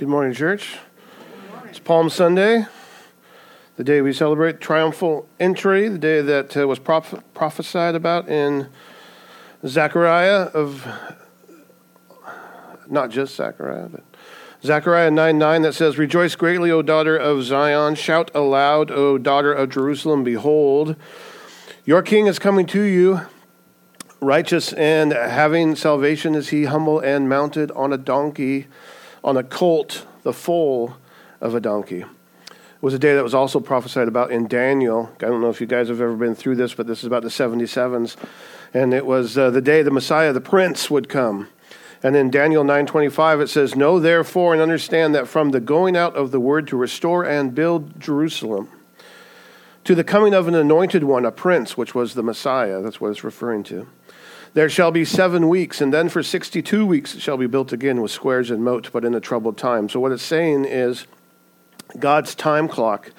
Good morning, church. It's Palm Sunday, the day we celebrate triumphal entry, the day that uh, was proph- prophesied about in Zechariah of, not just Zechariah, but Zechariah 9 9 that says, Rejoice greatly, O daughter of Zion. Shout aloud, O daughter of Jerusalem. Behold, your king is coming to you. Righteous and having salvation is he, humble and mounted on a donkey on a colt, the foal of a donkey. It was a day that was also prophesied about in Daniel. I don't know if you guys have ever been through this, but this is about the 77s. And it was uh, the day the Messiah, the Prince, would come. And in Daniel 9:25 it says, "Know therefore and understand that from the going out of the word to restore and build Jerusalem to the coming of an anointed one, a prince, which was the Messiah, that's what it's referring to." There shall be seven weeks, and then for 62 weeks it shall be built again with squares and moat, but in a troubled time. So, what it's saying is God's time clock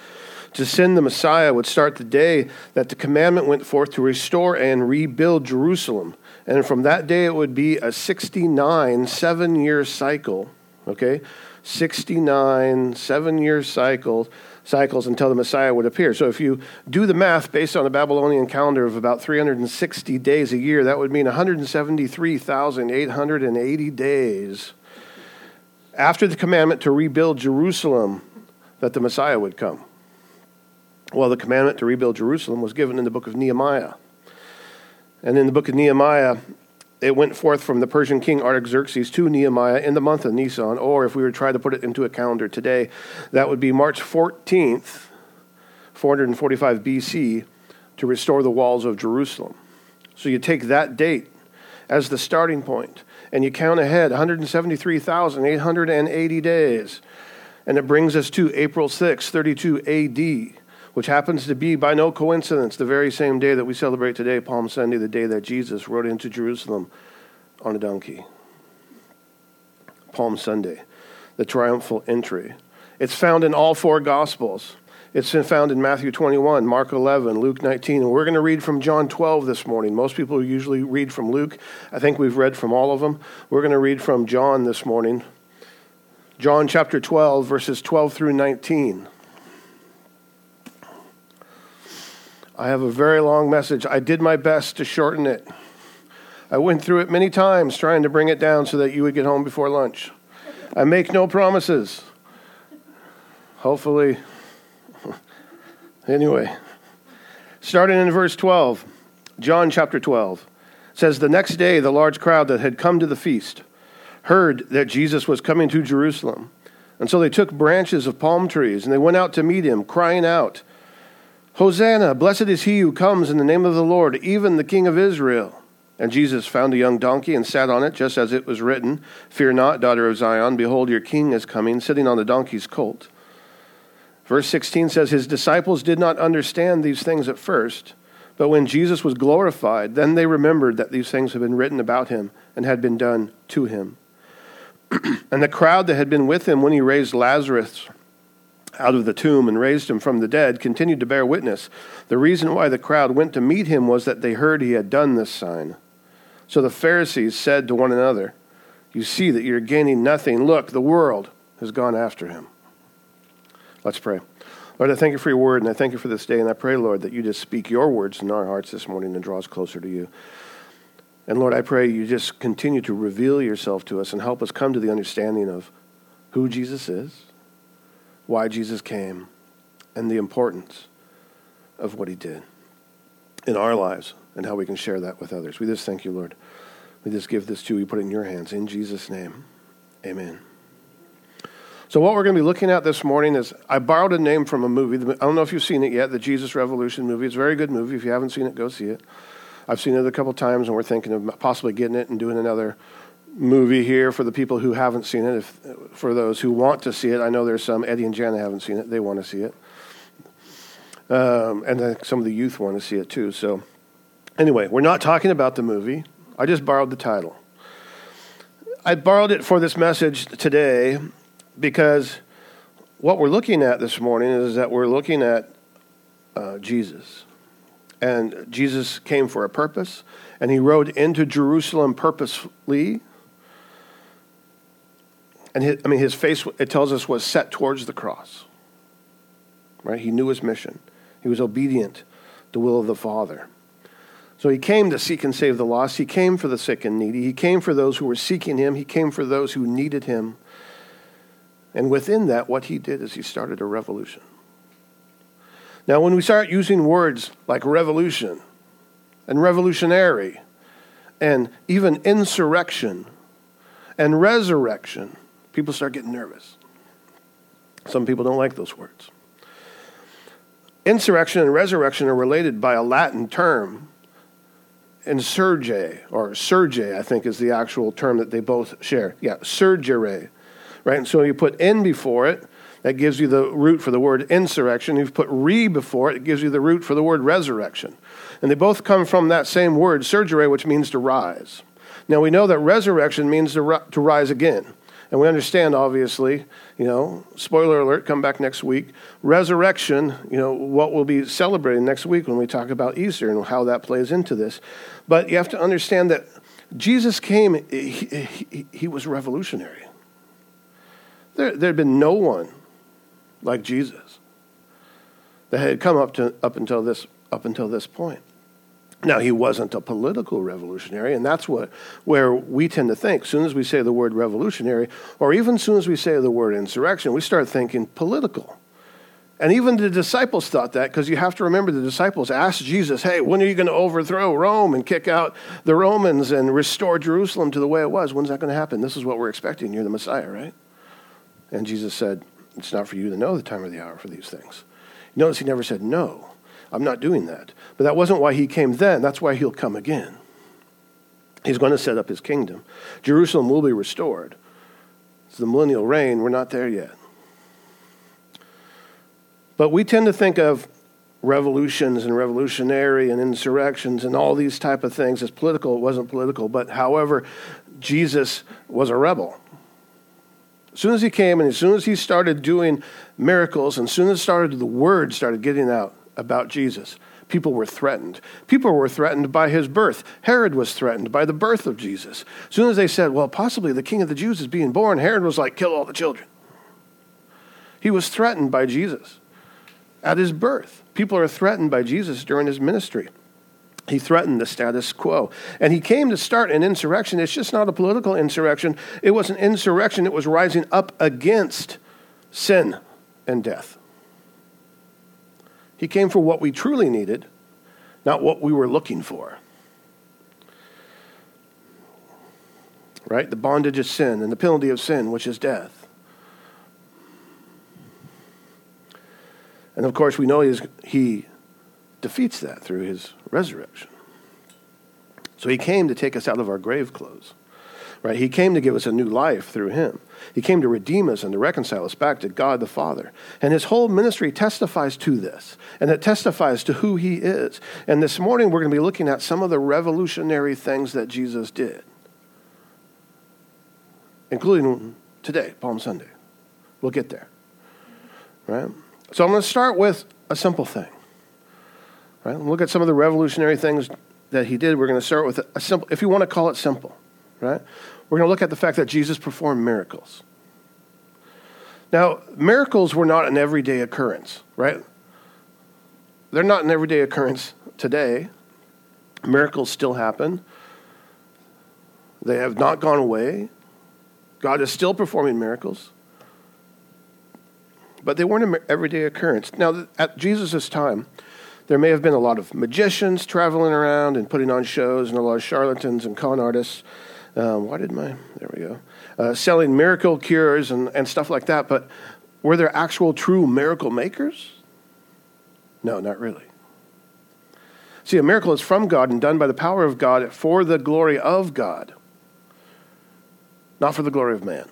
to send the Messiah would start the day that the commandment went forth to restore and rebuild Jerusalem. And from that day, it would be a 69 seven year cycle. Okay? 69 seven year cycle cycles until the Messiah would appear. So if you do the math based on the Babylonian calendar of about 360 days a year, that would mean 173,880 days after the commandment to rebuild Jerusalem that the Messiah would come. Well, the commandment to rebuild Jerusalem was given in the book of Nehemiah. And in the book of Nehemiah, it went forth from the Persian king Artaxerxes to Nehemiah in the month of Nisan, or if we were to try to put it into a calendar today, that would be March 14th, 445 BC, to restore the walls of Jerusalem. So you take that date as the starting point, and you count ahead 173,880 days, and it brings us to April 6, 32 AD which happens to be, by no coincidence, the very same day that we celebrate today, Palm Sunday, the day that Jesus rode into Jerusalem on a donkey. Palm Sunday, the triumphal entry. It's found in all four Gospels. It's found in Matthew 21, Mark 11, Luke 19, and we're going to read from John 12 this morning. Most people usually read from Luke. I think we've read from all of them. We're going to read from John this morning. John chapter 12, verses 12 through 19. I have a very long message. I did my best to shorten it. I went through it many times trying to bring it down so that you would get home before lunch. I make no promises. Hopefully. anyway, starting in verse 12, John chapter 12 says, The next day, the large crowd that had come to the feast heard that Jesus was coming to Jerusalem. And so they took branches of palm trees and they went out to meet him, crying out, Hosanna, blessed is he who comes in the name of the Lord, even the King of Israel. And Jesus found a young donkey and sat on it, just as it was written Fear not, daughter of Zion, behold, your king is coming, sitting on the donkey's colt. Verse 16 says, His disciples did not understand these things at first, but when Jesus was glorified, then they remembered that these things had been written about him and had been done to him. and the crowd that had been with him when he raised Lazarus out of the tomb and raised him from the dead, continued to bear witness. The reason why the crowd went to meet him was that they heard he had done this sign. So the Pharisees said to one another, You see that you're gaining nothing. Look, the world has gone after him. Let's pray. Lord, I thank you for your word, and I thank you for this day, and I pray, Lord, that you just speak your words in our hearts this morning and draw us closer to you. And Lord, I pray you just continue to reveal yourself to us and help us come to the understanding of who Jesus is why Jesus came and the importance of what he did in our lives and how we can share that with others. We just thank you, Lord. We just give this to you. We put it in your hands. In Jesus' name, amen. So, what we're going to be looking at this morning is I borrowed a name from a movie. I don't know if you've seen it yet, the Jesus Revolution movie. It's a very good movie. If you haven't seen it, go see it. I've seen it a couple times, and we're thinking of possibly getting it and doing another movie here for the people who haven't seen it. If, for those who want to see it, I know there's some. Eddie and Jana haven't seen it; they want to see it, um, and some of the youth want to see it too. So, anyway, we're not talking about the movie. I just borrowed the title. I borrowed it for this message today because what we're looking at this morning is that we're looking at uh, Jesus. And Jesus came for a purpose, and he rode into Jerusalem purposely and his, I mean, his face, it tells us, was set towards the cross. Right? He knew his mission. He was obedient to the will of the Father. So he came to seek and save the lost. He came for the sick and needy. He came for those who were seeking him. He came for those who needed him. And within that, what he did is he started a revolution. Now, when we start using words like revolution and revolutionary and even insurrection and resurrection, people start getting nervous. Some people don't like those words. Insurrection and resurrection are related by a Latin term, insurge, or surge, I think is the actual term that they both share. Yeah, surgere. Right? And so you put in before it, that gives you the root for the word insurrection. You've put re before it, it gives you the root for the word resurrection. And they both come from that same word, surgere, which means to rise. Now we know that resurrection means to, to rise again. And we understand, obviously, you know, spoiler alert, come back next week. Resurrection, you know, what we'll be celebrating next week when we talk about Easter and how that plays into this. But you have to understand that Jesus came, he, he, he was revolutionary. There had been no one like Jesus that had come up, to, up, until this, up until this point. Now, he wasn't a political revolutionary, and that's what, where we tend to think. As soon as we say the word revolutionary, or even as soon as we say the word insurrection, we start thinking political. And even the disciples thought that because you have to remember the disciples asked Jesus, Hey, when are you going to overthrow Rome and kick out the Romans and restore Jerusalem to the way it was? When's that going to happen? This is what we're expecting. You're the Messiah, right? And Jesus said, It's not for you to know the time or the hour for these things. Notice he never said no. I'm not doing that. But that wasn't why he came then. That's why he'll come again. He's going to set up his kingdom. Jerusalem will be restored. It's the millennial reign. We're not there yet. But we tend to think of revolutions and revolutionary and insurrections and all these type of things as political. It wasn't political, but however, Jesus was a rebel. As soon as he came and as soon as he started doing miracles and as soon as started the word started getting out, about Jesus. People were threatened. People were threatened by his birth. Herod was threatened by the birth of Jesus. As soon as they said, well, possibly the king of the Jews is being born, Herod was like, kill all the children. He was threatened by Jesus at his birth. People are threatened by Jesus during his ministry. He threatened the status quo. And he came to start an insurrection. It's just not a political insurrection, it was an insurrection. It was rising up against sin and death. He came for what we truly needed, not what we were looking for. Right? The bondage of sin and the penalty of sin, which is death. And of course, we know he, he defeats that through his resurrection. So he came to take us out of our grave clothes. Right? He came to give us a new life through him. He came to redeem us and to reconcile us back to God the Father. And his whole ministry testifies to this, and it testifies to who he is. And this morning we're going to be looking at some of the revolutionary things that Jesus did, including today, Palm Sunday. We'll get there. Right? So I'm going to start with a simple thing. Right? Look at some of the revolutionary things that he did. We're going to start with a simple, if you want to call it simple, right? We're going to look at the fact that Jesus performed miracles. Now, miracles were not an everyday occurrence, right? They're not an everyday occurrence today. Miracles still happen. They have not gone away. God is still performing miracles. But they weren't an everyday occurrence. Now, at Jesus' time, there may have been a lot of magicians traveling around and putting on shows, and a lot of charlatans and con artists um, why did my, there we go, uh, selling miracle cures and, and stuff like that. But were there actual true miracle makers? No, not really. See, a miracle is from God and done by the power of God for the glory of God, not for the glory of man.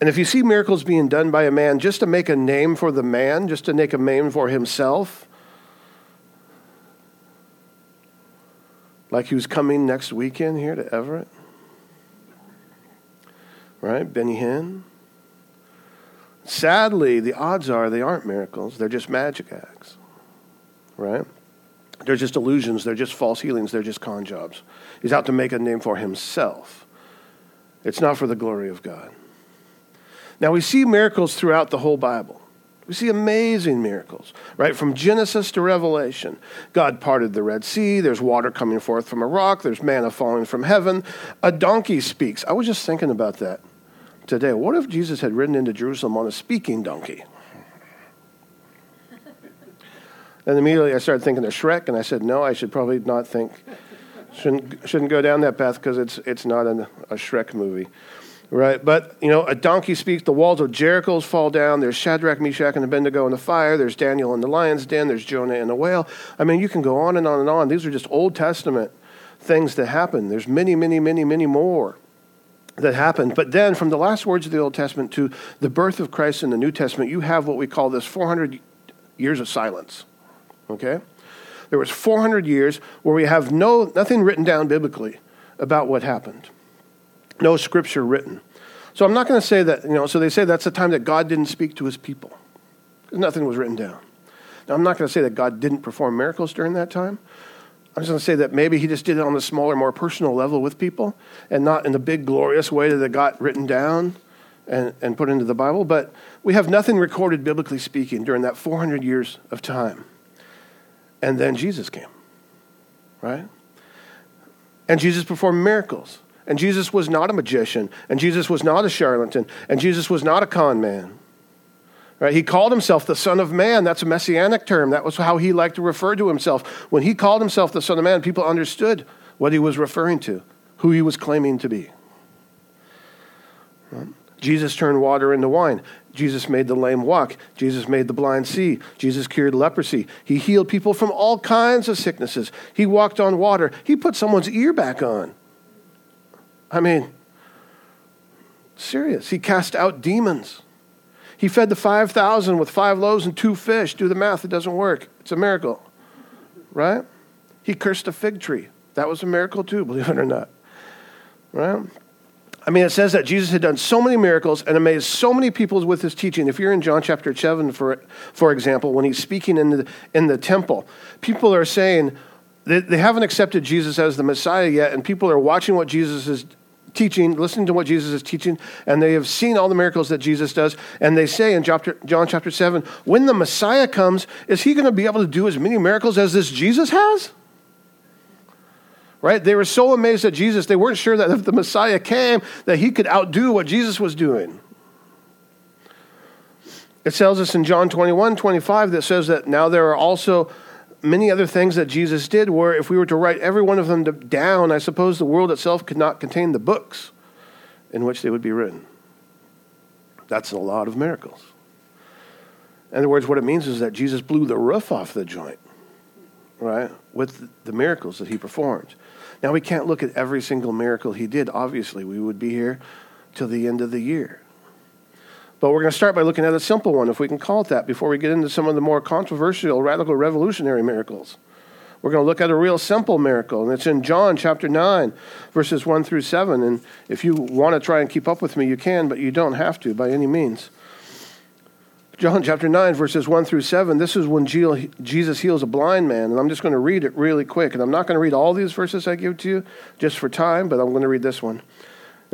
And if you see miracles being done by a man just to make a name for the man, just to make a name for himself, like was coming next weekend here to Everett. Right? Benny Hinn. Sadly, the odds are they aren't miracles, they're just magic acts. Right? They're just illusions, they're just false healings, they're just con jobs. He's out to make a name for himself. It's not for the glory of God. Now, we see miracles throughout the whole Bible. We see amazing miracles, right? From Genesis to Revelation. God parted the Red Sea. There's water coming forth from a rock. There's manna falling from heaven. A donkey speaks. I was just thinking about that today. What if Jesus had ridden into Jerusalem on a speaking donkey? And immediately I started thinking of Shrek, and I said, no, I should probably not think, shouldn't, shouldn't go down that path because it's, it's not an, a Shrek movie. Right? But, you know, a donkey speaks, the walls of Jericho fall down. There's Shadrach, Meshach, and Abednego in the fire. There's Daniel in the lion's den. There's Jonah in the whale. I mean, you can go on and on and on. These are just Old Testament things that happen. There's many, many, many, many more that happened. But then, from the last words of the Old Testament to the birth of Christ in the New Testament, you have what we call this 400 years of silence. Okay? There was 400 years where we have no, nothing written down biblically about what happened. No scripture written. So I'm not going to say that, you know, so they say that's the time that God didn't speak to his people. Nothing was written down. Now, I'm not going to say that God didn't perform miracles during that time. I'm just going to say that maybe he just did it on the smaller, more personal level with people and not in the big, glorious way that it got written down and, and put into the Bible. But we have nothing recorded, biblically speaking, during that 400 years of time. And then Jesus came, right? And Jesus performed miracles. And Jesus was not a magician. And Jesus was not a charlatan. And Jesus was not a con man. Right? He called himself the Son of Man. That's a messianic term. That was how he liked to refer to himself. When he called himself the Son of Man, people understood what he was referring to, who he was claiming to be. Jesus turned water into wine. Jesus made the lame walk. Jesus made the blind see. Jesus cured leprosy. He healed people from all kinds of sicknesses. He walked on water. He put someone's ear back on. I mean, serious. He cast out demons. He fed the 5,000 with five loaves and two fish. Do the math, it doesn't work. It's a miracle, right? He cursed a fig tree. That was a miracle too, believe it or not, right? I mean, it says that Jesus had done so many miracles and amazed so many people with his teaching. If you're in John chapter 7, for, for example, when he's speaking in the, in the temple, people are saying they, they haven't accepted Jesus as the Messiah yet, and people are watching what Jesus is teaching, listening to what Jesus is teaching, and they have seen all the miracles that Jesus does. And they say in John chapter 7, when the Messiah comes, is he going to be able to do as many miracles as this Jesus has? right? They were so amazed at Jesus, they weren't sure that if the Messiah came, that he could outdo what Jesus was doing. It tells us in John 21, 25 that says that now there are also many other things that Jesus did where if we were to write every one of them down, I suppose the world itself could not contain the books in which they would be written. That's a lot of miracles. In other words, what it means is that Jesus blew the roof off the joint, right, with the miracles that he performed. Now, we can't look at every single miracle he did. Obviously, we would be here till the end of the year. But we're going to start by looking at a simple one, if we can call it that, before we get into some of the more controversial, radical, revolutionary miracles. We're going to look at a real simple miracle, and it's in John chapter 9, verses 1 through 7. And if you want to try and keep up with me, you can, but you don't have to by any means. John chapter 9, verses 1 through 7, this is when Jesus heals a blind man. And I'm just going to read it really quick. And I'm not going to read all these verses I give to you just for time, but I'm going to read this one.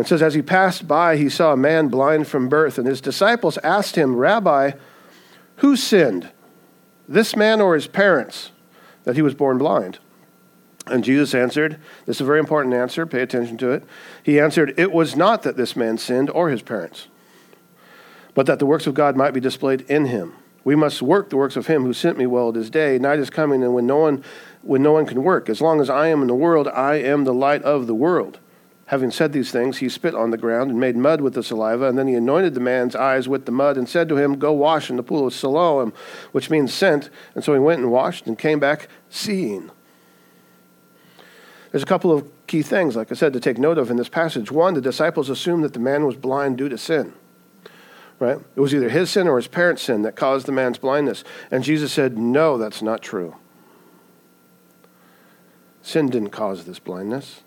It says, As he passed by, he saw a man blind from birth. And his disciples asked him, Rabbi, who sinned, this man or his parents, that he was born blind? And Jesus answered, This is a very important answer, pay attention to it. He answered, It was not that this man sinned or his parents but that the works of God might be displayed in him. We must work the works of him who sent me while it is day. Night is coming, and when no one when no one can work. As long as I am in the world, I am the light of the world. Having said these things, he spit on the ground and made mud with the saliva, and then he anointed the man's eyes with the mud and said to him, Go wash in the pool of Siloam, which means sent. And so he went and washed and came back seeing. There's a couple of key things, like I said, to take note of in this passage. One, the disciples assumed that the man was blind due to sin right? It was either his sin or his parents' sin that caused the man's blindness. And Jesus said, No, that's not true. Sin didn't cause this blindness.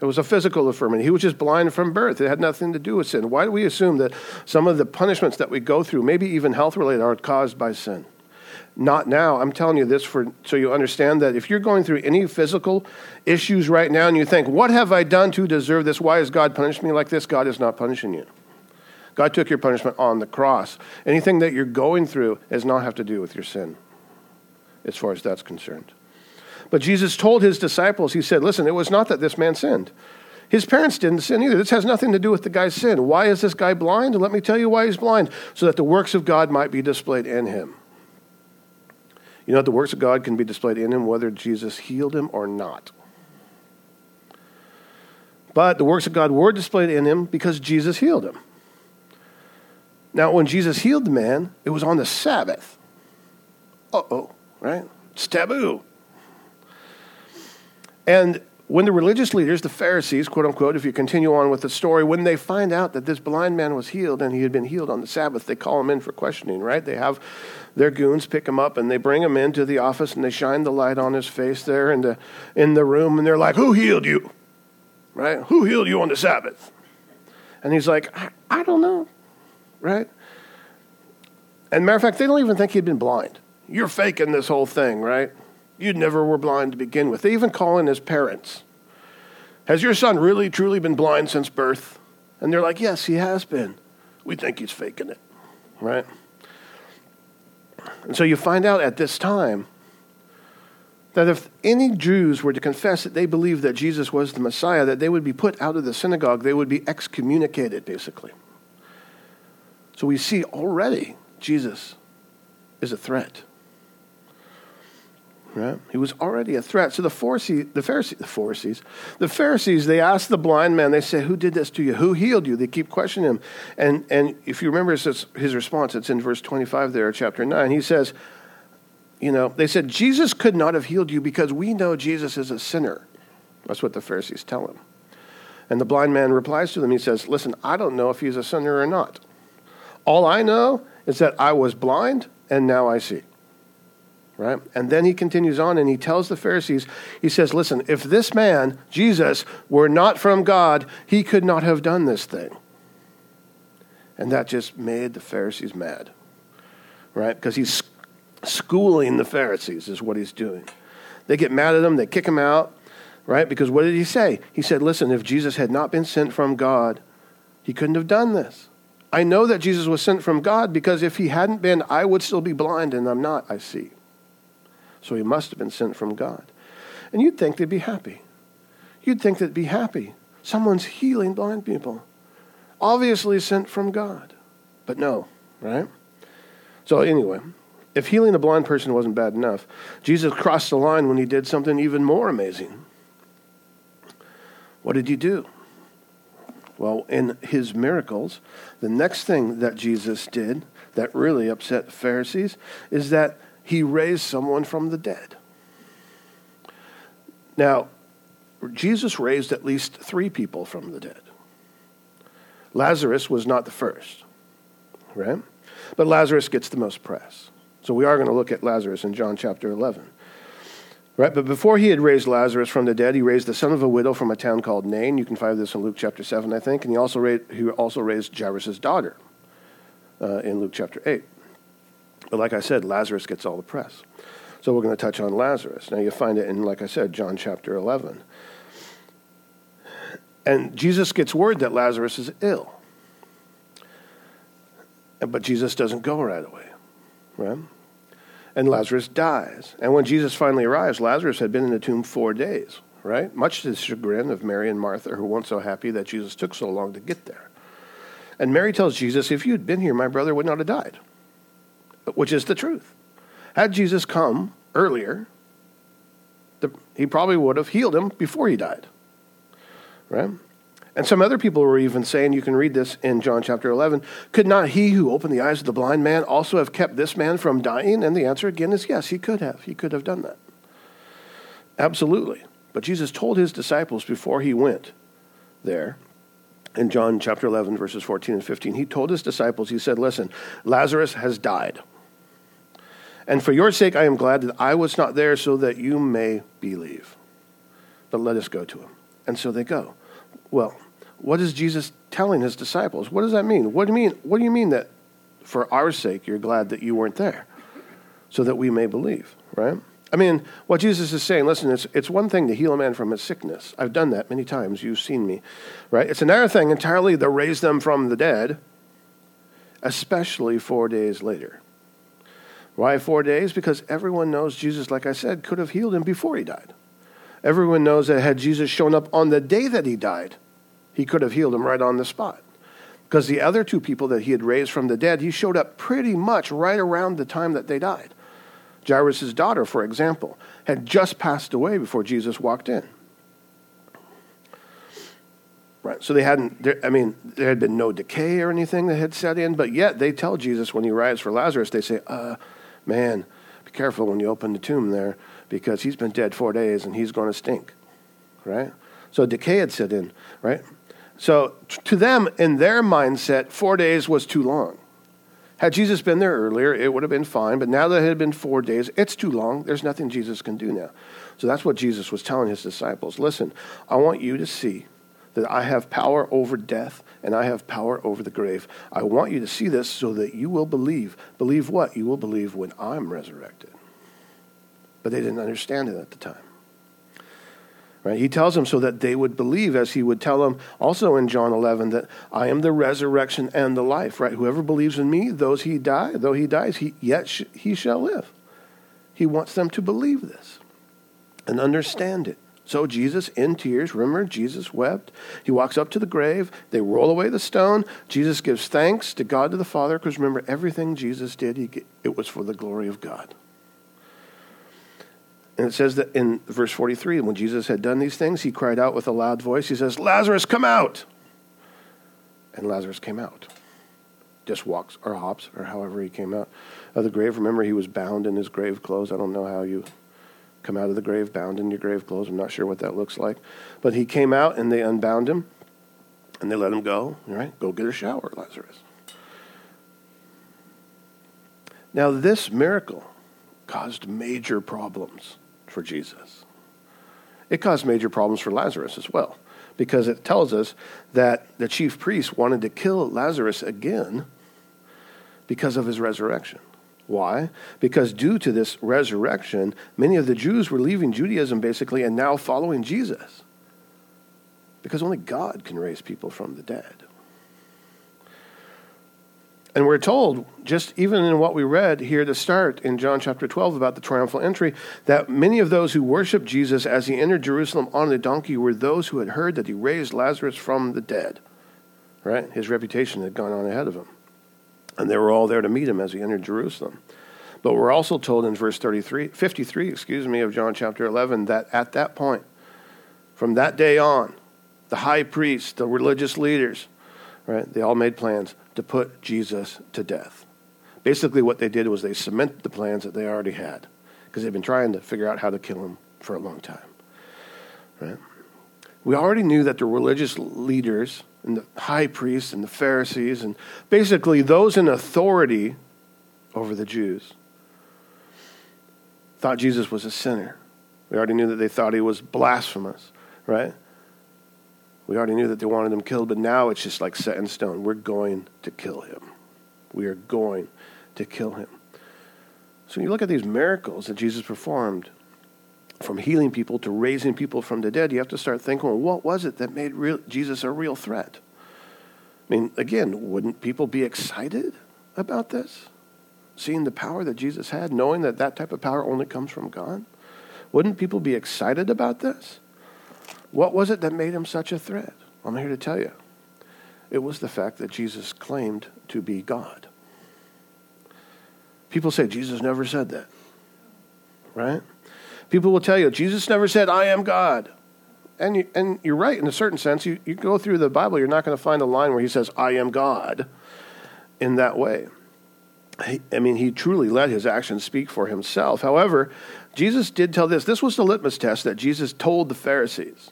It was a physical infirmity. He was just blind from birth. It had nothing to do with sin. Why do we assume that some of the punishments that we go through, maybe even health related, are caused by sin? Not now. I'm telling you this for so you understand that if you're going through any physical issues right now and you think, "What have I done to deserve this? Why has God punished me like this?" God is not punishing you. God took your punishment on the cross. Anything that you're going through does not have to do with your sin, as far as that's concerned. But Jesus told his disciples, He said, Listen, it was not that this man sinned. His parents didn't sin either. This has nothing to do with the guy's sin. Why is this guy blind? Let me tell you why he's blind so that the works of God might be displayed in him. You know, the works of God can be displayed in him whether Jesus healed him or not. But the works of God were displayed in him because Jesus healed him. Now, when Jesus healed the man, it was on the Sabbath. Uh oh, right? It's taboo. And when the religious leaders, the Pharisees, quote unquote, if you continue on with the story, when they find out that this blind man was healed and he had been healed on the Sabbath, they call him in for questioning, right? They have their goons pick him up and they bring him into the office and they shine the light on his face there in the, in the room and they're like, Who healed you? Right? Who healed you on the Sabbath? And he's like, I, I don't know right? And matter of fact, they don't even think he'd been blind. You're faking this whole thing, right? You never were blind to begin with. They even call in his parents. Has your son really, truly been blind since birth? And they're like, Yes, he has been. We think he's faking it, right? And so you find out at this time that if any Jews were to confess that they believed that Jesus was the Messiah, that they would be put out of the synagogue, they would be excommunicated, basically. So we see already Jesus is a threat. Right? He was already a threat. So the Pharisees, the Pharisees, the Pharisees, the Pharisees, they ask the blind man, they say, Who did this to you? Who healed you? They keep questioning him. And, and if you remember his, his response, it's in verse 25 there, chapter 9. He says, You know, they said, Jesus could not have healed you because we know Jesus is a sinner. That's what the Pharisees tell him. And the blind man replies to them, He says, Listen, I don't know if he's a sinner or not. All I know is that I was blind and now I see. Right? And then he continues on and he tells the Pharisees, he says, Listen, if this man, Jesus, were not from God, he could not have done this thing. And that just made the Pharisees mad. Right? Because he's schooling the Pharisees, is what he's doing. They get mad at him, they kick him out. Right? Because what did he say? He said, Listen, if Jesus had not been sent from God, he couldn't have done this. I know that Jesus was sent from God because if he hadn't been, I would still be blind, and I'm not, I see. So he must have been sent from God. And you'd think they'd be happy. You'd think they'd be happy. Someone's healing blind people. Obviously sent from God. But no, right? So, anyway, if healing a blind person wasn't bad enough, Jesus crossed the line when he did something even more amazing. What did he do? Well, in his miracles, the next thing that Jesus did that really upset the Pharisees is that he raised someone from the dead. Now, Jesus raised at least three people from the dead. Lazarus was not the first, right? But Lazarus gets the most press. So we are going to look at Lazarus in John chapter 11. Right, but before he had raised Lazarus from the dead, he raised the son of a widow from a town called Nain. You can find this in Luke chapter 7, I think. And he also raised, he also raised Jairus' daughter uh, in Luke chapter 8. But like I said, Lazarus gets all the press. So we're going to touch on Lazarus. Now you find it in, like I said, John chapter 11. And Jesus gets word that Lazarus is ill. But Jesus doesn't go right away, right? and Lazarus dies. And when Jesus finally arrives, Lazarus had been in the tomb four days, right? Much to the chagrin of Mary and Martha, who weren't so happy that Jesus took so long to get there. And Mary tells Jesus, If you'd been here, my brother would not have died, which is the truth. Had Jesus come earlier, the, he probably would have healed him before he died, right? And some other people were even saying, you can read this in John chapter 11, could not he who opened the eyes of the blind man also have kept this man from dying? And the answer again is yes, he could have. He could have done that. Absolutely. But Jesus told his disciples before he went there, in John chapter 11, verses 14 and 15, he told his disciples, he said, Listen, Lazarus has died. And for your sake, I am glad that I was not there so that you may believe. But let us go to him. And so they go. Well, what is Jesus telling his disciples? What does that mean? What do you mean? What do you mean that for our sake you're glad that you weren't there? so that we may believe, right? I mean, what Jesus is saying, listen, it's, it's one thing to heal a man from his sickness. I've done that many times. You've seen me, right? It's another thing entirely to raise them from the dead, especially four days later. Why four days? Because everyone knows Jesus, like I said, could have healed him before he died. Everyone knows that had Jesus shown up on the day that he died, he could have healed him right on the spot. Because the other two people that he had raised from the dead, he showed up pretty much right around the time that they died. Jairus' daughter, for example, had just passed away before Jesus walked in. Right. So they hadn't, I mean, there had been no decay or anything that had set in, but yet they tell Jesus when he arrives for Lazarus, they say, uh, man, be careful when you open the tomb there because he's been dead four days and he's going to stink. Right? So decay had set in, right? So to them, in their mindset, four days was too long. Had Jesus been there earlier, it would have been fine, but now that it had been four days, it's too long. There's nothing Jesus can do now. So that's what Jesus was telling his disciples. Listen, I want you to see that I have power over death and I have power over the grave. I want you to see this so that you will believe. Believe what? You will believe when I'm resurrected. But they didn't understand it at the time. Right? He tells them so that they would believe, as he would tell them also in John 11, that I am the resurrection and the life. Right? Whoever believes in me, those he die, though he dies, he, yet sh- he shall live. He wants them to believe this and understand it. So Jesus, in tears, remember, Jesus wept. He walks up to the grave. They roll away the stone. Jesus gives thanks to God to the Father because remember, everything Jesus did, he, it was for the glory of God. And it says that in verse 43, when Jesus had done these things, he cried out with a loud voice. He says, Lazarus, come out! And Lazarus came out. Just walks or hops or however he came out of the grave. Remember, he was bound in his grave clothes. I don't know how you come out of the grave bound in your grave clothes. I'm not sure what that looks like. But he came out and they unbound him and they let him go. All right, go get a shower, Lazarus. Now, this miracle caused major problems for Jesus. It caused major problems for Lazarus as well, because it tells us that the chief priests wanted to kill Lazarus again because of his resurrection. Why? Because due to this resurrection, many of the Jews were leaving Judaism basically and now following Jesus. Because only God can raise people from the dead. And we're told, just even in what we read here to start in John chapter 12 about the triumphal entry, that many of those who worshiped Jesus as he entered Jerusalem on the donkey were those who had heard that he raised Lazarus from the dead. Right? His reputation had gone on ahead of him. And they were all there to meet him as he entered Jerusalem. But we're also told in verse 33, 53, excuse me, of John chapter 11, that at that point, from that day on, the high priests, the religious leaders, right, they all made plans to put Jesus to death. Basically, what they did was they cemented the plans that they already had because they've been trying to figure out how to kill him for a long time. Right? We already knew that the religious leaders and the high priests and the Pharisees and basically those in authority over the Jews thought Jesus was a sinner. We already knew that they thought he was blasphemous, right? We already knew that they wanted him killed, but now it's just like set in stone. We're going to kill him. We are going to kill him. So when you look at these miracles that Jesus performed, from healing people to raising people from the dead, you have to start thinking, well, what was it that made real, Jesus a real threat? I mean, again, wouldn't people be excited about this? Seeing the power that Jesus had, knowing that that type of power only comes from God? Wouldn't people be excited about this? What was it that made him such a threat? I'm here to tell you. It was the fact that Jesus claimed to be God. People say Jesus never said that, right? People will tell you Jesus never said, I am God. And, you, and you're right in a certain sense. You, you go through the Bible, you're not going to find a line where he says, I am God in that way. I mean, he truly let his actions speak for himself. However, Jesus did tell this. This was the litmus test that Jesus told the Pharisees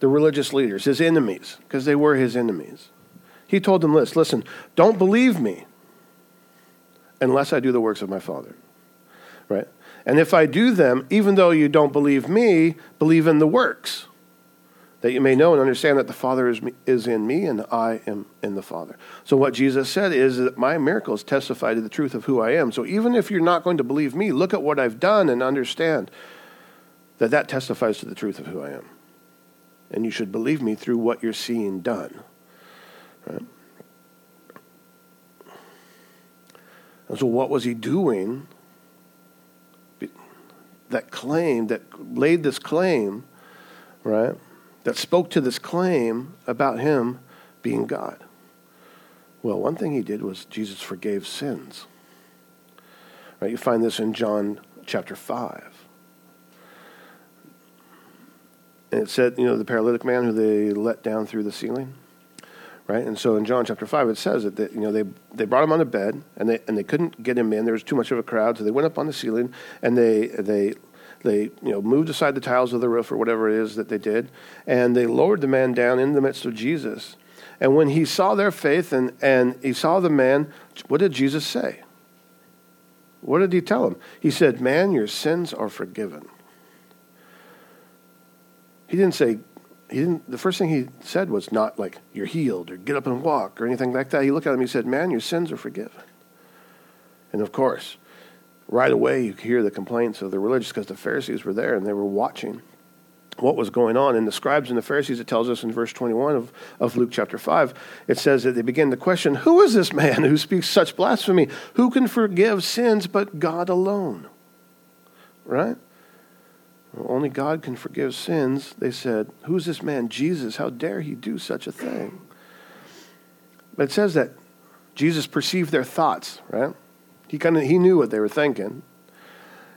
the religious leaders, his enemies, because they were his enemies. He told them this listen, don't believe me unless I do the works of my Father. And if I do them, even though you don't believe me, believe in the works that you may know and understand that the Father is, me, is in me and I am in the Father. So, what Jesus said is that my miracles testify to the truth of who I am. So, even if you're not going to believe me, look at what I've done and understand that that testifies to the truth of who I am. And you should believe me through what you're seeing done. Right? And so, what was he doing that claimed, that laid this claim, right? that spoke to this claim about him being God? Well, one thing he did was Jesus forgave sins. Right? You find this in John chapter 5. And it said, you know, the paralytic man who they let down through the ceiling. Right? And so in John chapter 5, it says that, you know, they, they brought him on a bed and they, and they couldn't get him in. There was too much of a crowd. So they went up on the ceiling and they, they they you know, moved aside the tiles of the roof or whatever it is that they did, and they lowered the man down in the midst of Jesus. And when he saw their faith and, and he saw the man, what did Jesus say? What did he tell him? He said, Man, your sins are forgiven. He didn't say, he didn't, the first thing he said was not like, You're healed or get up and walk or anything like that. He looked at him and he said, Man, your sins are forgiven. And of course, right away you hear the complaints of the religious because the Pharisees were there and they were watching what was going on. And the scribes and the Pharisees, it tells us in verse 21 of, of Luke chapter 5, it says that they begin to question Who is this man who speaks such blasphemy? Who can forgive sins but God alone? Right? Only God can forgive sins. They said, Who's this man? Jesus. How dare he do such a thing? But it says that Jesus perceived their thoughts, right? He kind of he knew what they were thinking.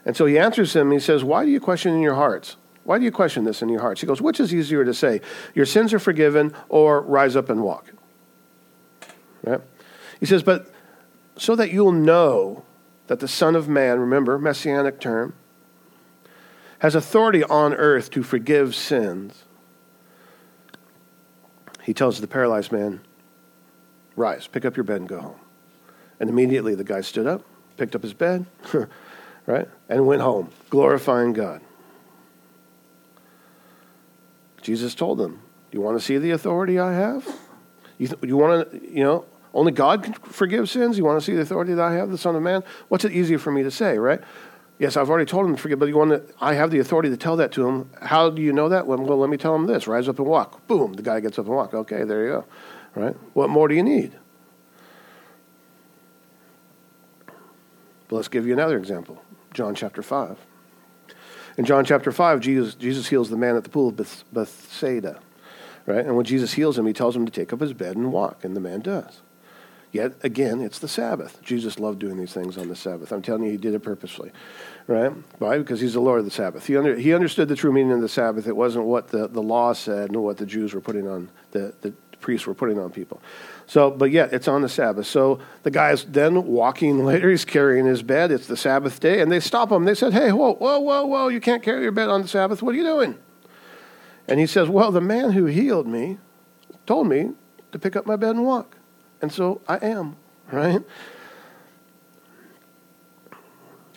And so he answers them. He says, "Why do you question in your hearts? Why do you question this in your hearts?" He goes, "Which is easier to say, your sins are forgiven, or rise up and walk?" Right? He says, "But so that you'll know that the Son of Man, remember messianic term, has authority on earth to forgive sins." He tells the paralyzed man, "Rise, pick up your bed and go home." And immediately the guy stood up, picked up his bed, right, and went home, glorifying God. Jesus told them, You want to see the authority I have? You, th- you want to, you know, only God can forgive sins? You want to see the authority that I have, the Son of Man? What's it easier for me to say, right? Yes, I've already told him to forgive, but you want to, I have the authority to tell that to him. How do you know that? Well, let me tell him this rise up and walk. Boom, the guy gets up and walk. Okay, there you go. Right? What more do you need? But let's give you another example John chapter 5. In John chapter 5, Jesus, Jesus heals the man at the pool of Bethsaida. Right? And when Jesus heals him, he tells him to take up his bed and walk, and the man does. Yet again, it's the Sabbath. Jesus loved doing these things on the Sabbath. I'm telling you, he did it purposely. Right? Why? Because he's the Lord of the Sabbath. He, under, he understood the true meaning of the Sabbath. It wasn't what the, the law said, nor what the Jews were putting on, the, the priests were putting on people. So, but yet it's on the Sabbath. So the guy's then walking later. He's carrying his bed. It's the Sabbath day, and they stop him. They said, "Hey, whoa, whoa, whoa, whoa! You can't carry your bed on the Sabbath. What are you doing?" And he says, "Well, the man who healed me told me to pick up my bed and walk, and so I am." Right?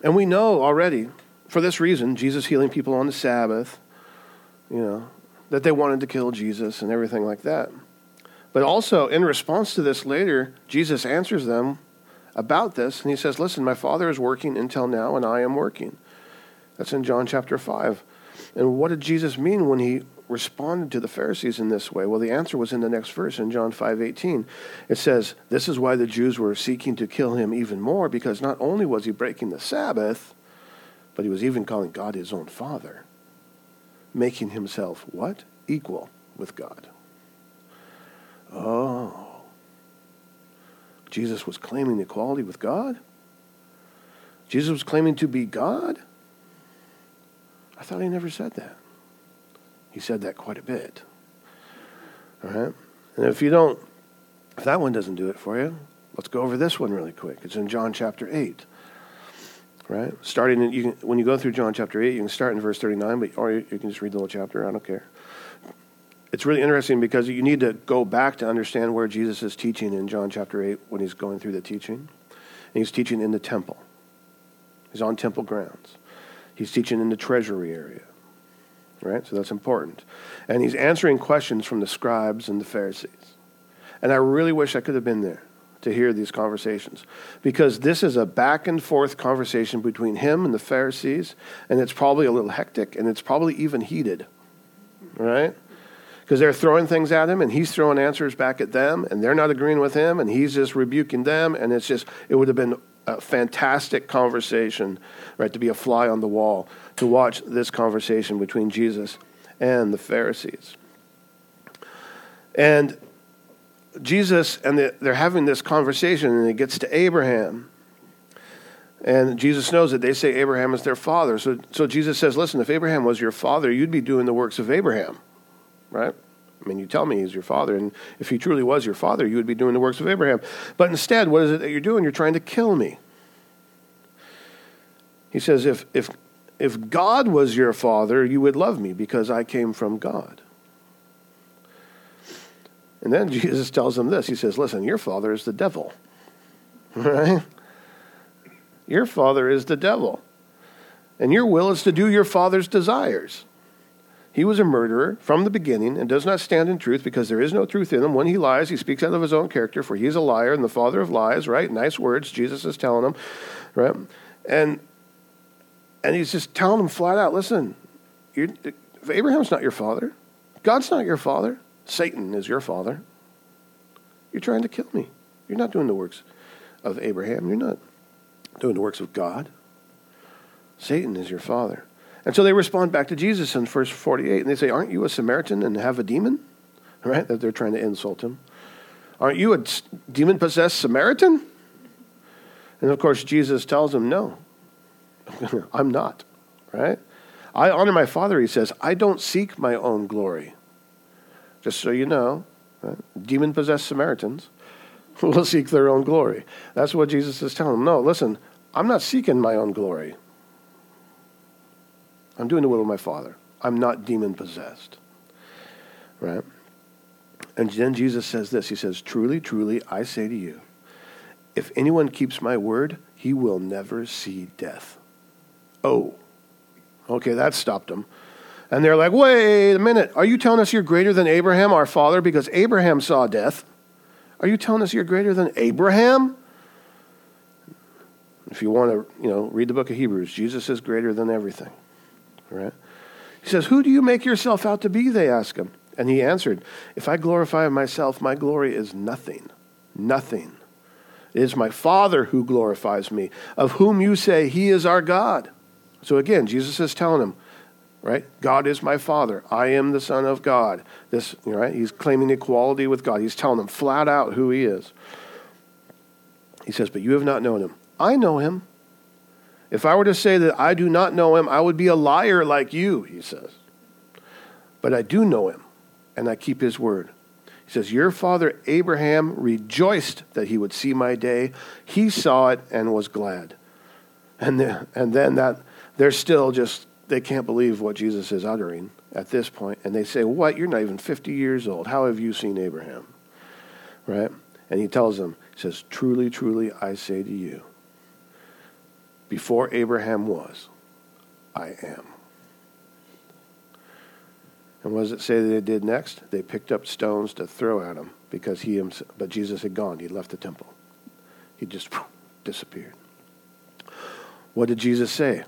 And we know already, for this reason, Jesus healing people on the Sabbath. You know that they wanted to kill Jesus and everything like that. But also, in response to this later, Jesus answers them about this, and he says, Listen, my Father is working until now, and I am working. That's in John chapter 5. And what did Jesus mean when he responded to the Pharisees in this way? Well, the answer was in the next verse in John 5:18. It says, "This is why the Jews were seeking to kill him even more because not only was he breaking the Sabbath, but he was even calling God his own father, making himself what? Equal with God." Oh. Jesus was claiming equality with God? Jesus was claiming to be God? I thought he never said that. He said that quite a bit. All right? And if you don't, if that one doesn't do it for you, let's go over this one really quick. It's in John chapter 8. Right? Starting in, you can, when you go through John chapter 8, you can start in verse 39, but, or you can just read the whole chapter. I don't care it's really interesting because you need to go back to understand where Jesus is teaching in John chapter 8 when he's going through the teaching. And he's teaching in the temple, he's on temple grounds, he's teaching in the treasury area. Right? So that's important. And he's answering questions from the scribes and the Pharisees. And I really wish I could have been there to hear these conversations because this is a back and forth conversation between him and the Pharisees, and it's probably a little hectic and it's probably even heated. Right? because they're throwing things at him and he's throwing answers back at them and they're not agreeing with him and he's just rebuking them and it's just it would have been a fantastic conversation right to be a fly on the wall to watch this conversation between jesus and the pharisees and jesus and the, they're having this conversation and it gets to abraham and Jesus knows that they say Abraham is their father. So, so Jesus says, Listen, if Abraham was your father, you'd be doing the works of Abraham right? I mean, you tell me he's your father, and if he truly was your father, you would be doing the works of Abraham. But instead, what is it that you're doing? You're trying to kill me. He says, if, if, if God was your father, you would love me because I came from God. And then Jesus tells him this He says, Listen, your father is the devil. Right? Your father is the devil. And your will is to do your father's desires. He was a murderer from the beginning and does not stand in truth because there is no truth in him. When he lies, he speaks out of his own character, for he is a liar and the father of lies, right? Nice words Jesus is telling him, right? And and he's just telling him flat out, listen, Abraham's not your father. God's not your father. Satan is your father. You're trying to kill me. You're not doing the works of Abraham. You're not doing the works of God. Satan is your father. And so they respond back to Jesus in verse 48, and they say, Aren't you a Samaritan and have a demon? Right? That they're trying to insult him. Aren't you a demon possessed Samaritan? And of course, Jesus tells them, No, I'm not. Right? I honor my Father, he says. I don't seek my own glory. Just so you know, right? demon possessed Samaritans will seek their own glory. That's what Jesus is telling them. No, listen, I'm not seeking my own glory. I'm doing the will of my Father. I'm not demon possessed. Right? And then Jesus says this He says, Truly, truly, I say to you, if anyone keeps my word, he will never see death. Oh. Okay, that stopped him. And they're like, wait a minute. Are you telling us you're greater than Abraham, our father, because Abraham saw death? Are you telling us you're greater than Abraham? If you want to, you know, read the book of Hebrews, Jesus is greater than everything. Right? He says, Who do you make yourself out to be? They ask him. And he answered, If I glorify myself, my glory is nothing. Nothing. It is my Father who glorifies me, of whom you say he is our God. So again, Jesus is telling him, right? God is my Father. I am the Son of God. This, right? He's claiming equality with God. He's telling them flat out who he is. He says, But you have not known him. I know him. If I were to say that I do not know him, I would be a liar like you, he says. But I do know him, and I keep his word. He says, Your father Abraham rejoiced that he would see my day. He saw it and was glad. And then, and then that they're still just, they can't believe what Jesus is uttering at this point. And they say, What? You're not even 50 years old. How have you seen Abraham? Right? And he tells them, He says, Truly, truly, I say to you, before Abraham was, I am. And what does it say that they did next? They picked up stones to throw at him because he himself, but Jesus had gone. He left the temple. He just disappeared. What did Jesus say?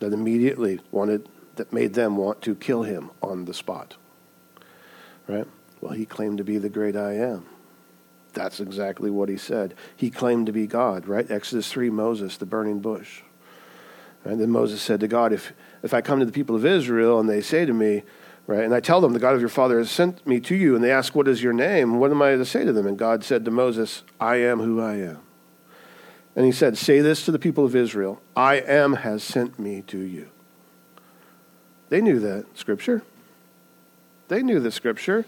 That immediately wanted, that made them want to kill him on the spot. Right? Well, he claimed to be the great I am. That's exactly what he said. He claimed to be God, right? Exodus 3, Moses, the burning bush. And then Moses said to God, if, if I come to the people of Israel and they say to me, right, and I tell them, the God of your father has sent me to you, and they ask, what is your name? What am I to say to them? And God said to Moses, I am who I am. And he said, Say this to the people of Israel I am has sent me to you. They knew that scripture. They knew the scripture.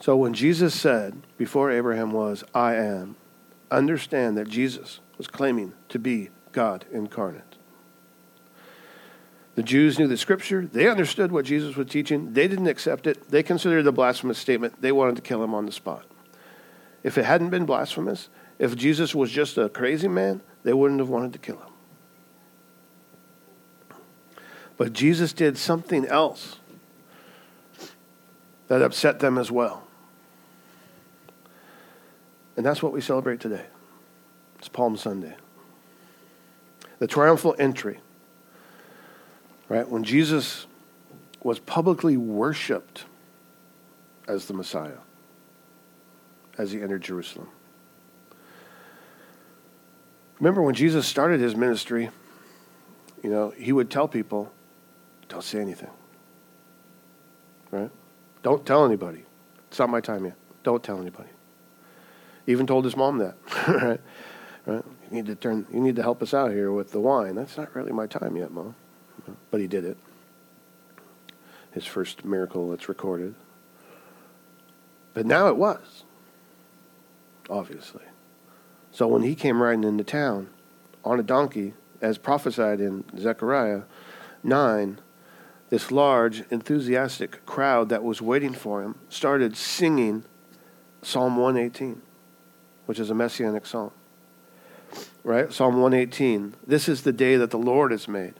So when Jesus said, Before Abraham was, I am, understand that Jesus was claiming to be God incarnate. The Jews knew the scripture. They understood what Jesus was teaching. They didn't accept it. They considered it a blasphemous statement. They wanted to kill him on the spot. If it hadn't been blasphemous, if Jesus was just a crazy man, they wouldn't have wanted to kill him. But Jesus did something else that upset them as well. And that's what we celebrate today. It's Palm Sunday. The triumphal entry, right? When Jesus was publicly worshiped as the Messiah as he entered Jerusalem. Remember when Jesus started his ministry, you know, he would tell people, don't say anything. Right? Don't tell anybody. It's not my time yet. Don't tell anybody. Even told his mom that. right? Right? You need to turn you need to help us out here with the wine. That's not really my time yet, Mom. But he did it. His first miracle that's recorded. But now it was. Obviously. So when he came riding into town on a donkey, as prophesied in Zechariah 9, this large, enthusiastic crowd that was waiting for him started singing Psalm 118, which is a messianic psalm. Right? Psalm 118. This is the day that the Lord has made.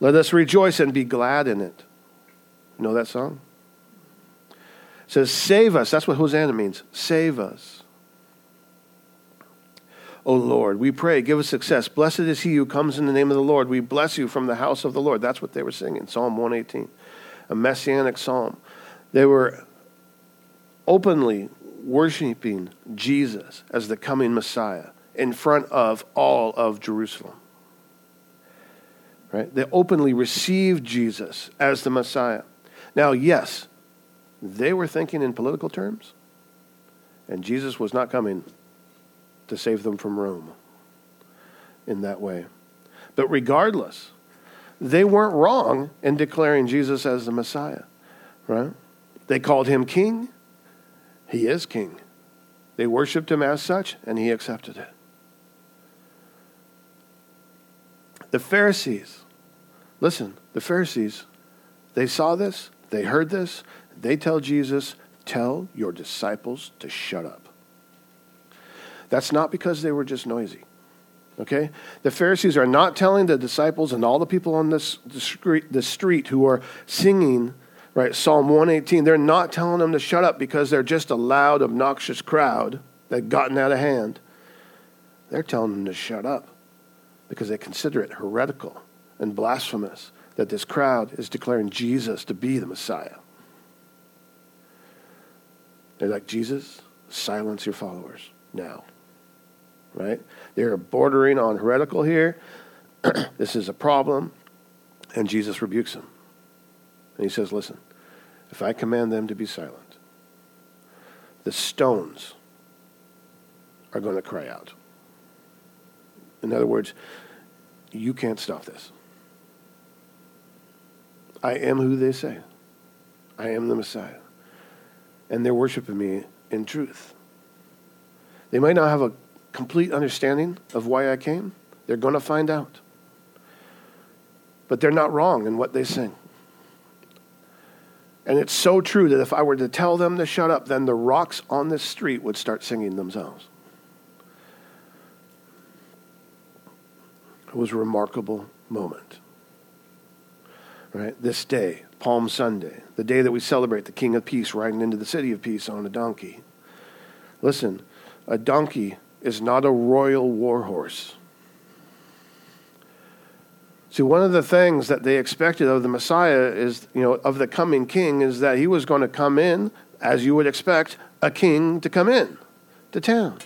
Let us rejoice and be glad in it. You know that song? It says, Save us. That's what Hosanna means. Save us. O Lord. We pray, give us success. Blessed is he who comes in the name of the Lord. We bless you from the house of the Lord. That's what they were singing, Psalm 118, a messianic psalm. They were openly worshiping Jesus as the coming Messiah in front of all of Jerusalem. Right? They openly received Jesus as the Messiah. Now, yes, they were thinking in political terms, and Jesus was not coming to save them from Rome in that way. But regardless, they weren't wrong in declaring Jesus as the Messiah, right? They called him king. He is king. They worshiped him as such, and he accepted it. The Pharisees, listen, the Pharisees, they saw this, they heard this, they tell Jesus, Tell your disciples to shut up. That's not because they were just noisy. Okay? The Pharisees are not telling the disciples and all the people on this the street, the street who are singing, right, Psalm 118, they're not telling them to shut up because they're just a loud, obnoxious crowd that gotten out of hand. They're telling them to shut up because they consider it heretical and blasphemous that this crowd is declaring Jesus to be the Messiah. They're like, Jesus, silence your followers now right? They're bordering on heretical here. this is a problem. And Jesus rebukes them. And he says, Listen, if I command them to be silent, the stones are going to cry out. In other words, you can't stop this. I am who they say. I am the Messiah. And they're worshiping me in truth. They might not have a complete understanding of why I came, they're going to find out. But they're not wrong in what they sing. And it's so true that if I were to tell them to shut up, then the rocks on this street would start singing themselves. It was a remarkable moment. Right? This day, Palm Sunday, the day that we celebrate the King of Peace riding into the city of peace on a donkey. Listen, a donkey is not a royal war horse. See, one of the things that they expected of the Messiah is, you know, of the coming king is that he was going to come in, as you would expect a king to come in to town.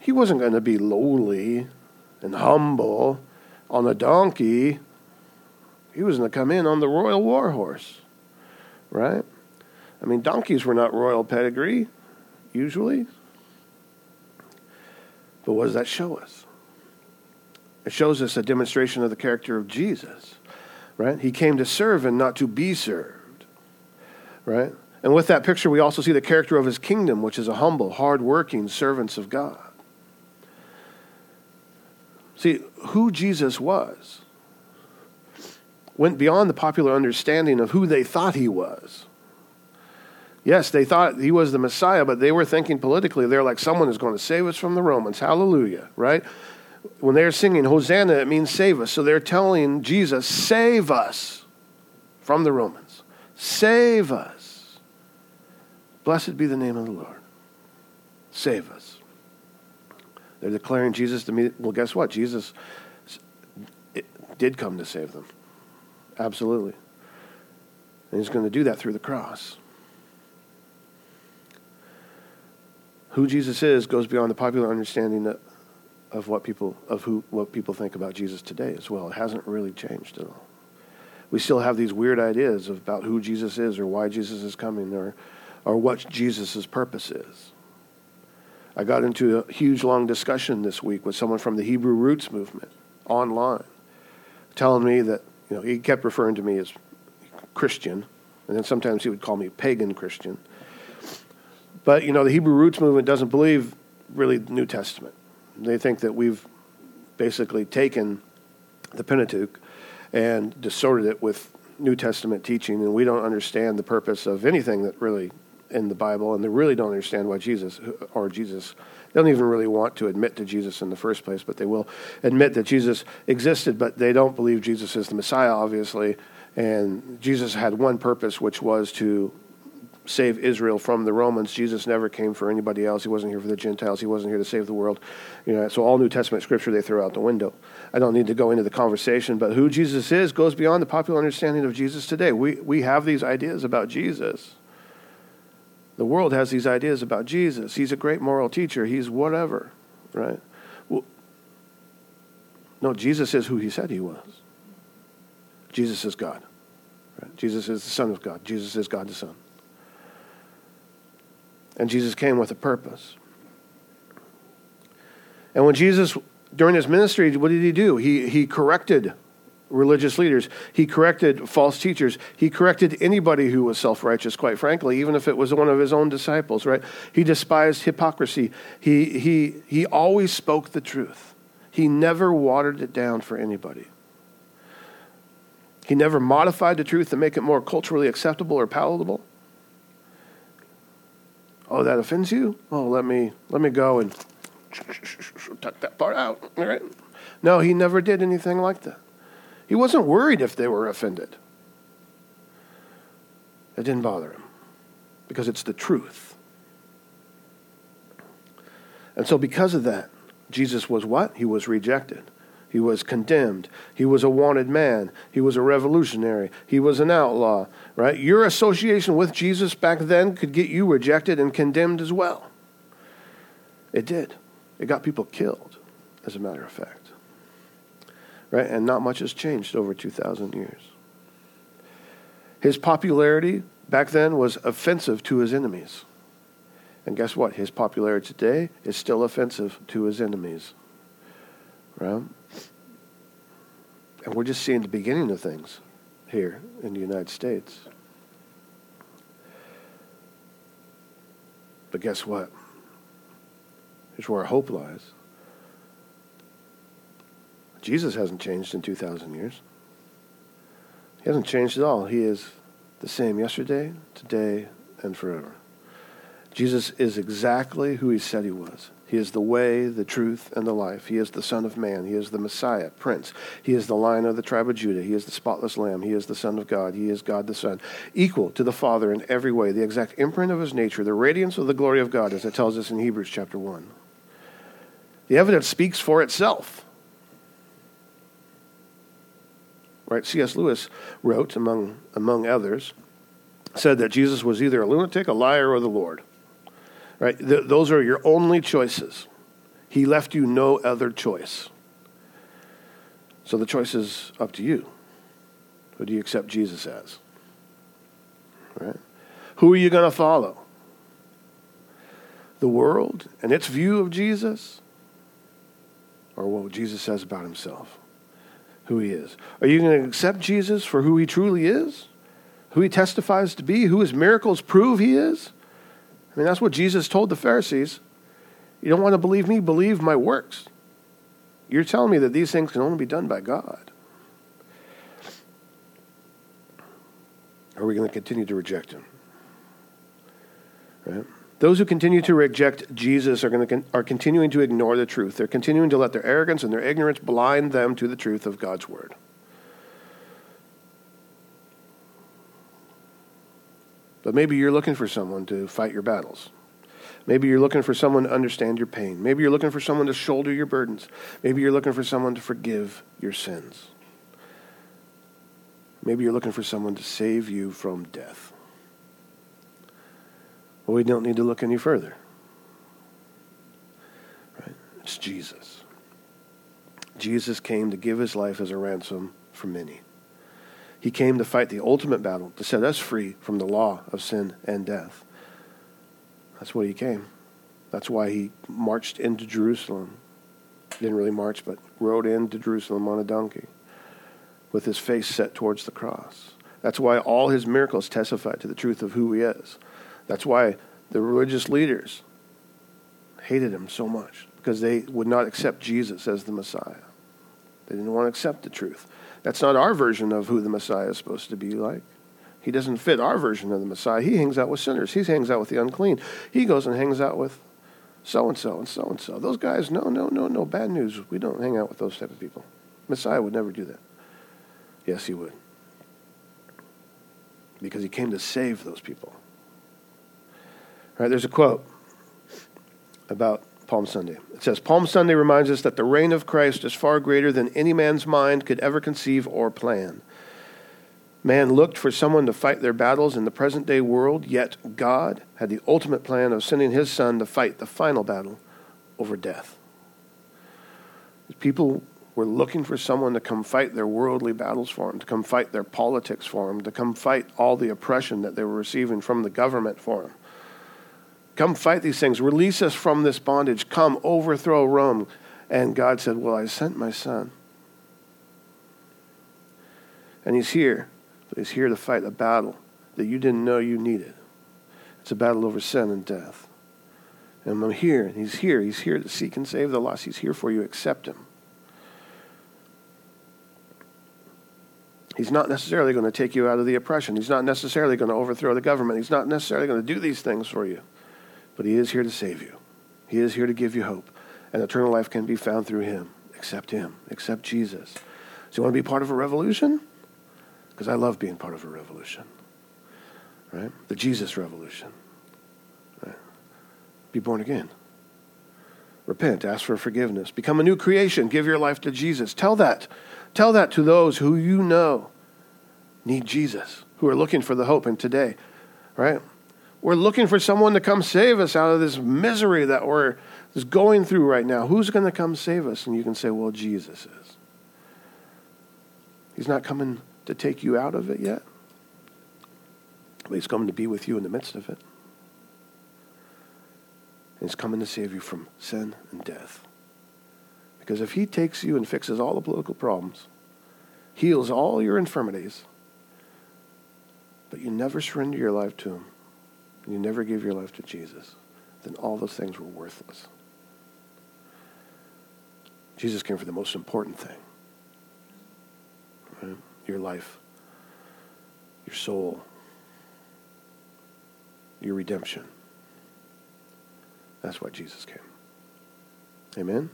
He wasn't going to be lowly and humble on a donkey. He was going to come in on the royal war horse, right? I mean, donkeys were not royal pedigree, usually. But what does that show us? It shows us a demonstration of the character of Jesus, right? He came to serve and not to be served, right? And with that picture, we also see the character of his kingdom, which is a humble, hardworking servants of God. See, who Jesus was went beyond the popular understanding of who they thought he was. Yes, they thought he was the Messiah, but they were thinking politically. They're like, someone is going to save us from the Romans. Hallelujah, right? When they're singing Hosanna, it means save us. So they're telling Jesus, save us from the Romans. Save us. Blessed be the name of the Lord. Save us. They're declaring Jesus to me. Well, guess what? Jesus did come to save them. Absolutely. And he's going to do that through the cross. Who Jesus is goes beyond the popular understanding of what people of who what people think about Jesus today as well. It hasn't really changed at all. We still have these weird ideas about who Jesus is or why Jesus is coming or or what Jesus' purpose is. I got into a huge long discussion this week with someone from the Hebrew Roots movement online, telling me that, you know, he kept referring to me as Christian, and then sometimes he would call me pagan Christian. But, you know, the Hebrew Roots movement doesn't believe really the New Testament. They think that we've basically taken the Pentateuch and distorted it with New Testament teaching, and we don't understand the purpose of anything that really in the Bible, and they really don't understand why Jesus or Jesus. They don't even really want to admit to Jesus in the first place, but they will admit that Jesus existed, but they don't believe Jesus is the Messiah, obviously. And Jesus had one purpose, which was to save Israel from the Romans. Jesus never came for anybody else. He wasn't here for the Gentiles. He wasn't here to save the world. You know, so all New Testament scripture they throw out the window. I don't need to go into the conversation, but who Jesus is goes beyond the popular understanding of Jesus today. We we have these ideas about Jesus. The world has these ideas about Jesus. He's a great moral teacher. He's whatever, right? Well, no, Jesus is who he said he was. Jesus is God. Right? Jesus is the Son of God. Jesus is God the Son. And Jesus came with a purpose. And when Jesus, during his ministry, what did he do? He, he corrected religious leaders. He corrected false teachers. He corrected anybody who was self righteous, quite frankly, even if it was one of his own disciples, right? He despised hypocrisy. He, he, he always spoke the truth. He never watered it down for anybody. He never modified the truth to make it more culturally acceptable or palatable. Oh, that offends you? Oh, let me let me go and tuck that part out. All right? No, he never did anything like that. He wasn't worried if they were offended. It didn't bother him because it's the truth. And so, because of that, Jesus was what? He was rejected. He was condemned. He was a wanted man. He was a revolutionary. He was an outlaw, right? Your association with Jesus back then could get you rejected and condemned as well. It did. It got people killed, as a matter of fact right? And not much has changed over 2,000 years. His popularity back then was offensive to his enemies. And guess what? His popularity today is still offensive to his enemies. Right? And we're just seeing the beginning of things here in the United States. But guess what? Here's where our hope lies. Jesus hasn't changed in 2,000 years. He hasn't changed at all. He is the same yesterday, today, and forever. Jesus is exactly who he said he was. He is the way, the truth, and the life. He is the Son of Man. He is the Messiah, Prince. He is the Lion of the tribe of Judah. He is the spotless Lamb. He is the Son of God. He is God the Son, equal to the Father in every way, the exact imprint of his nature, the radiance of the glory of God, as it tells us in Hebrews chapter 1. The evidence speaks for itself. right? C.S. Lewis wrote, among, among others, said that Jesus was either a lunatic, a liar, or the Lord. Right? Th- those are your only choices. He left you no other choice. So the choice is up to you. Who do you accept Jesus as? Right? Who are you going to follow? The world and its view of Jesus? Or what Jesus says about himself? who he is? Are you going to accept Jesus for who he truly is? Who he testifies to be? Who his miracles prove he is? I mean, that's what Jesus told the Pharisees. You don't want to believe me? Believe my works. You're telling me that these things can only be done by God. Are we going to continue to reject him? Right? Those who continue to reject Jesus are, going to, are continuing to ignore the truth. They're continuing to let their arrogance and their ignorance blind them to the truth of God's word. But maybe you're looking for someone to fight your battles. Maybe you're looking for someone to understand your pain. Maybe you're looking for someone to shoulder your burdens. Maybe you're looking for someone to forgive your sins. Maybe you're looking for someone to save you from death. Well, we don't need to look any further. Right? It's Jesus. Jesus came to give his life as a ransom for many. He came to fight the ultimate battle, to set us free from the law of sin and death. That's why he came. That's why he marched into Jerusalem. Didn't really march, but rode into Jerusalem on a donkey with his face set towards the cross. That's why all his miracles testify to the truth of who he is. That's why the religious leaders hated him so much because they would not accept Jesus as the Messiah. They didn't want to accept the truth. That's not our version of who the Messiah is supposed to be like. He doesn't fit our version of the Messiah. He hangs out with sinners. He hangs out with the unclean. He goes and hangs out with so and so and so and so. Those guys, no, no, no, no. Bad news. We don't hang out with those type of people. Messiah would never do that. Yes, he would. Because he came to save those people. All right, there's a quote about Palm Sunday. It says Palm Sunday reminds us that the reign of Christ is far greater than any man's mind could ever conceive or plan. Man looked for someone to fight their battles in the present day world, yet God had the ultimate plan of sending his son to fight the final battle over death. People were looking for someone to come fight their worldly battles for them, to come fight their politics for them, to come fight all the oppression that they were receiving from the government for them. Come fight these things. Release us from this bondage. Come overthrow Rome. And God said, Well, I sent my son. And he's here. He's here to fight a battle that you didn't know you needed. It's a battle over sin and death. And I'm here. And he's here. He's here to seek and save the lost. He's here for you. Accept him. He's not necessarily going to take you out of the oppression. He's not necessarily going to overthrow the government. He's not necessarily going to do these things for you. But He is here to save you. He is here to give you hope. And eternal life can be found through Him. Accept Him. Accept Jesus. So you want to be part of a revolution? Because I love being part of a revolution. Right? The Jesus revolution. Right? Be born again. Repent. Ask for forgiveness. Become a new creation. Give your life to Jesus. Tell that Tell that to those who you know need Jesus, who are looking for the hope in today, right? We're looking for someone to come save us out of this misery that we're going through right now. Who's going to come save us? And you can say, well, Jesus is. He's not coming to take you out of it yet, but he's coming to be with you in the midst of it. And he's coming to save you from sin and death. Because if he takes you and fixes all the political problems, heals all your infirmities, but you never surrender your life to him, and you never give your life to Jesus, then all those things were worthless. Jesus came for the most important thing right? your life, your soul, your redemption. That's why Jesus came. Amen?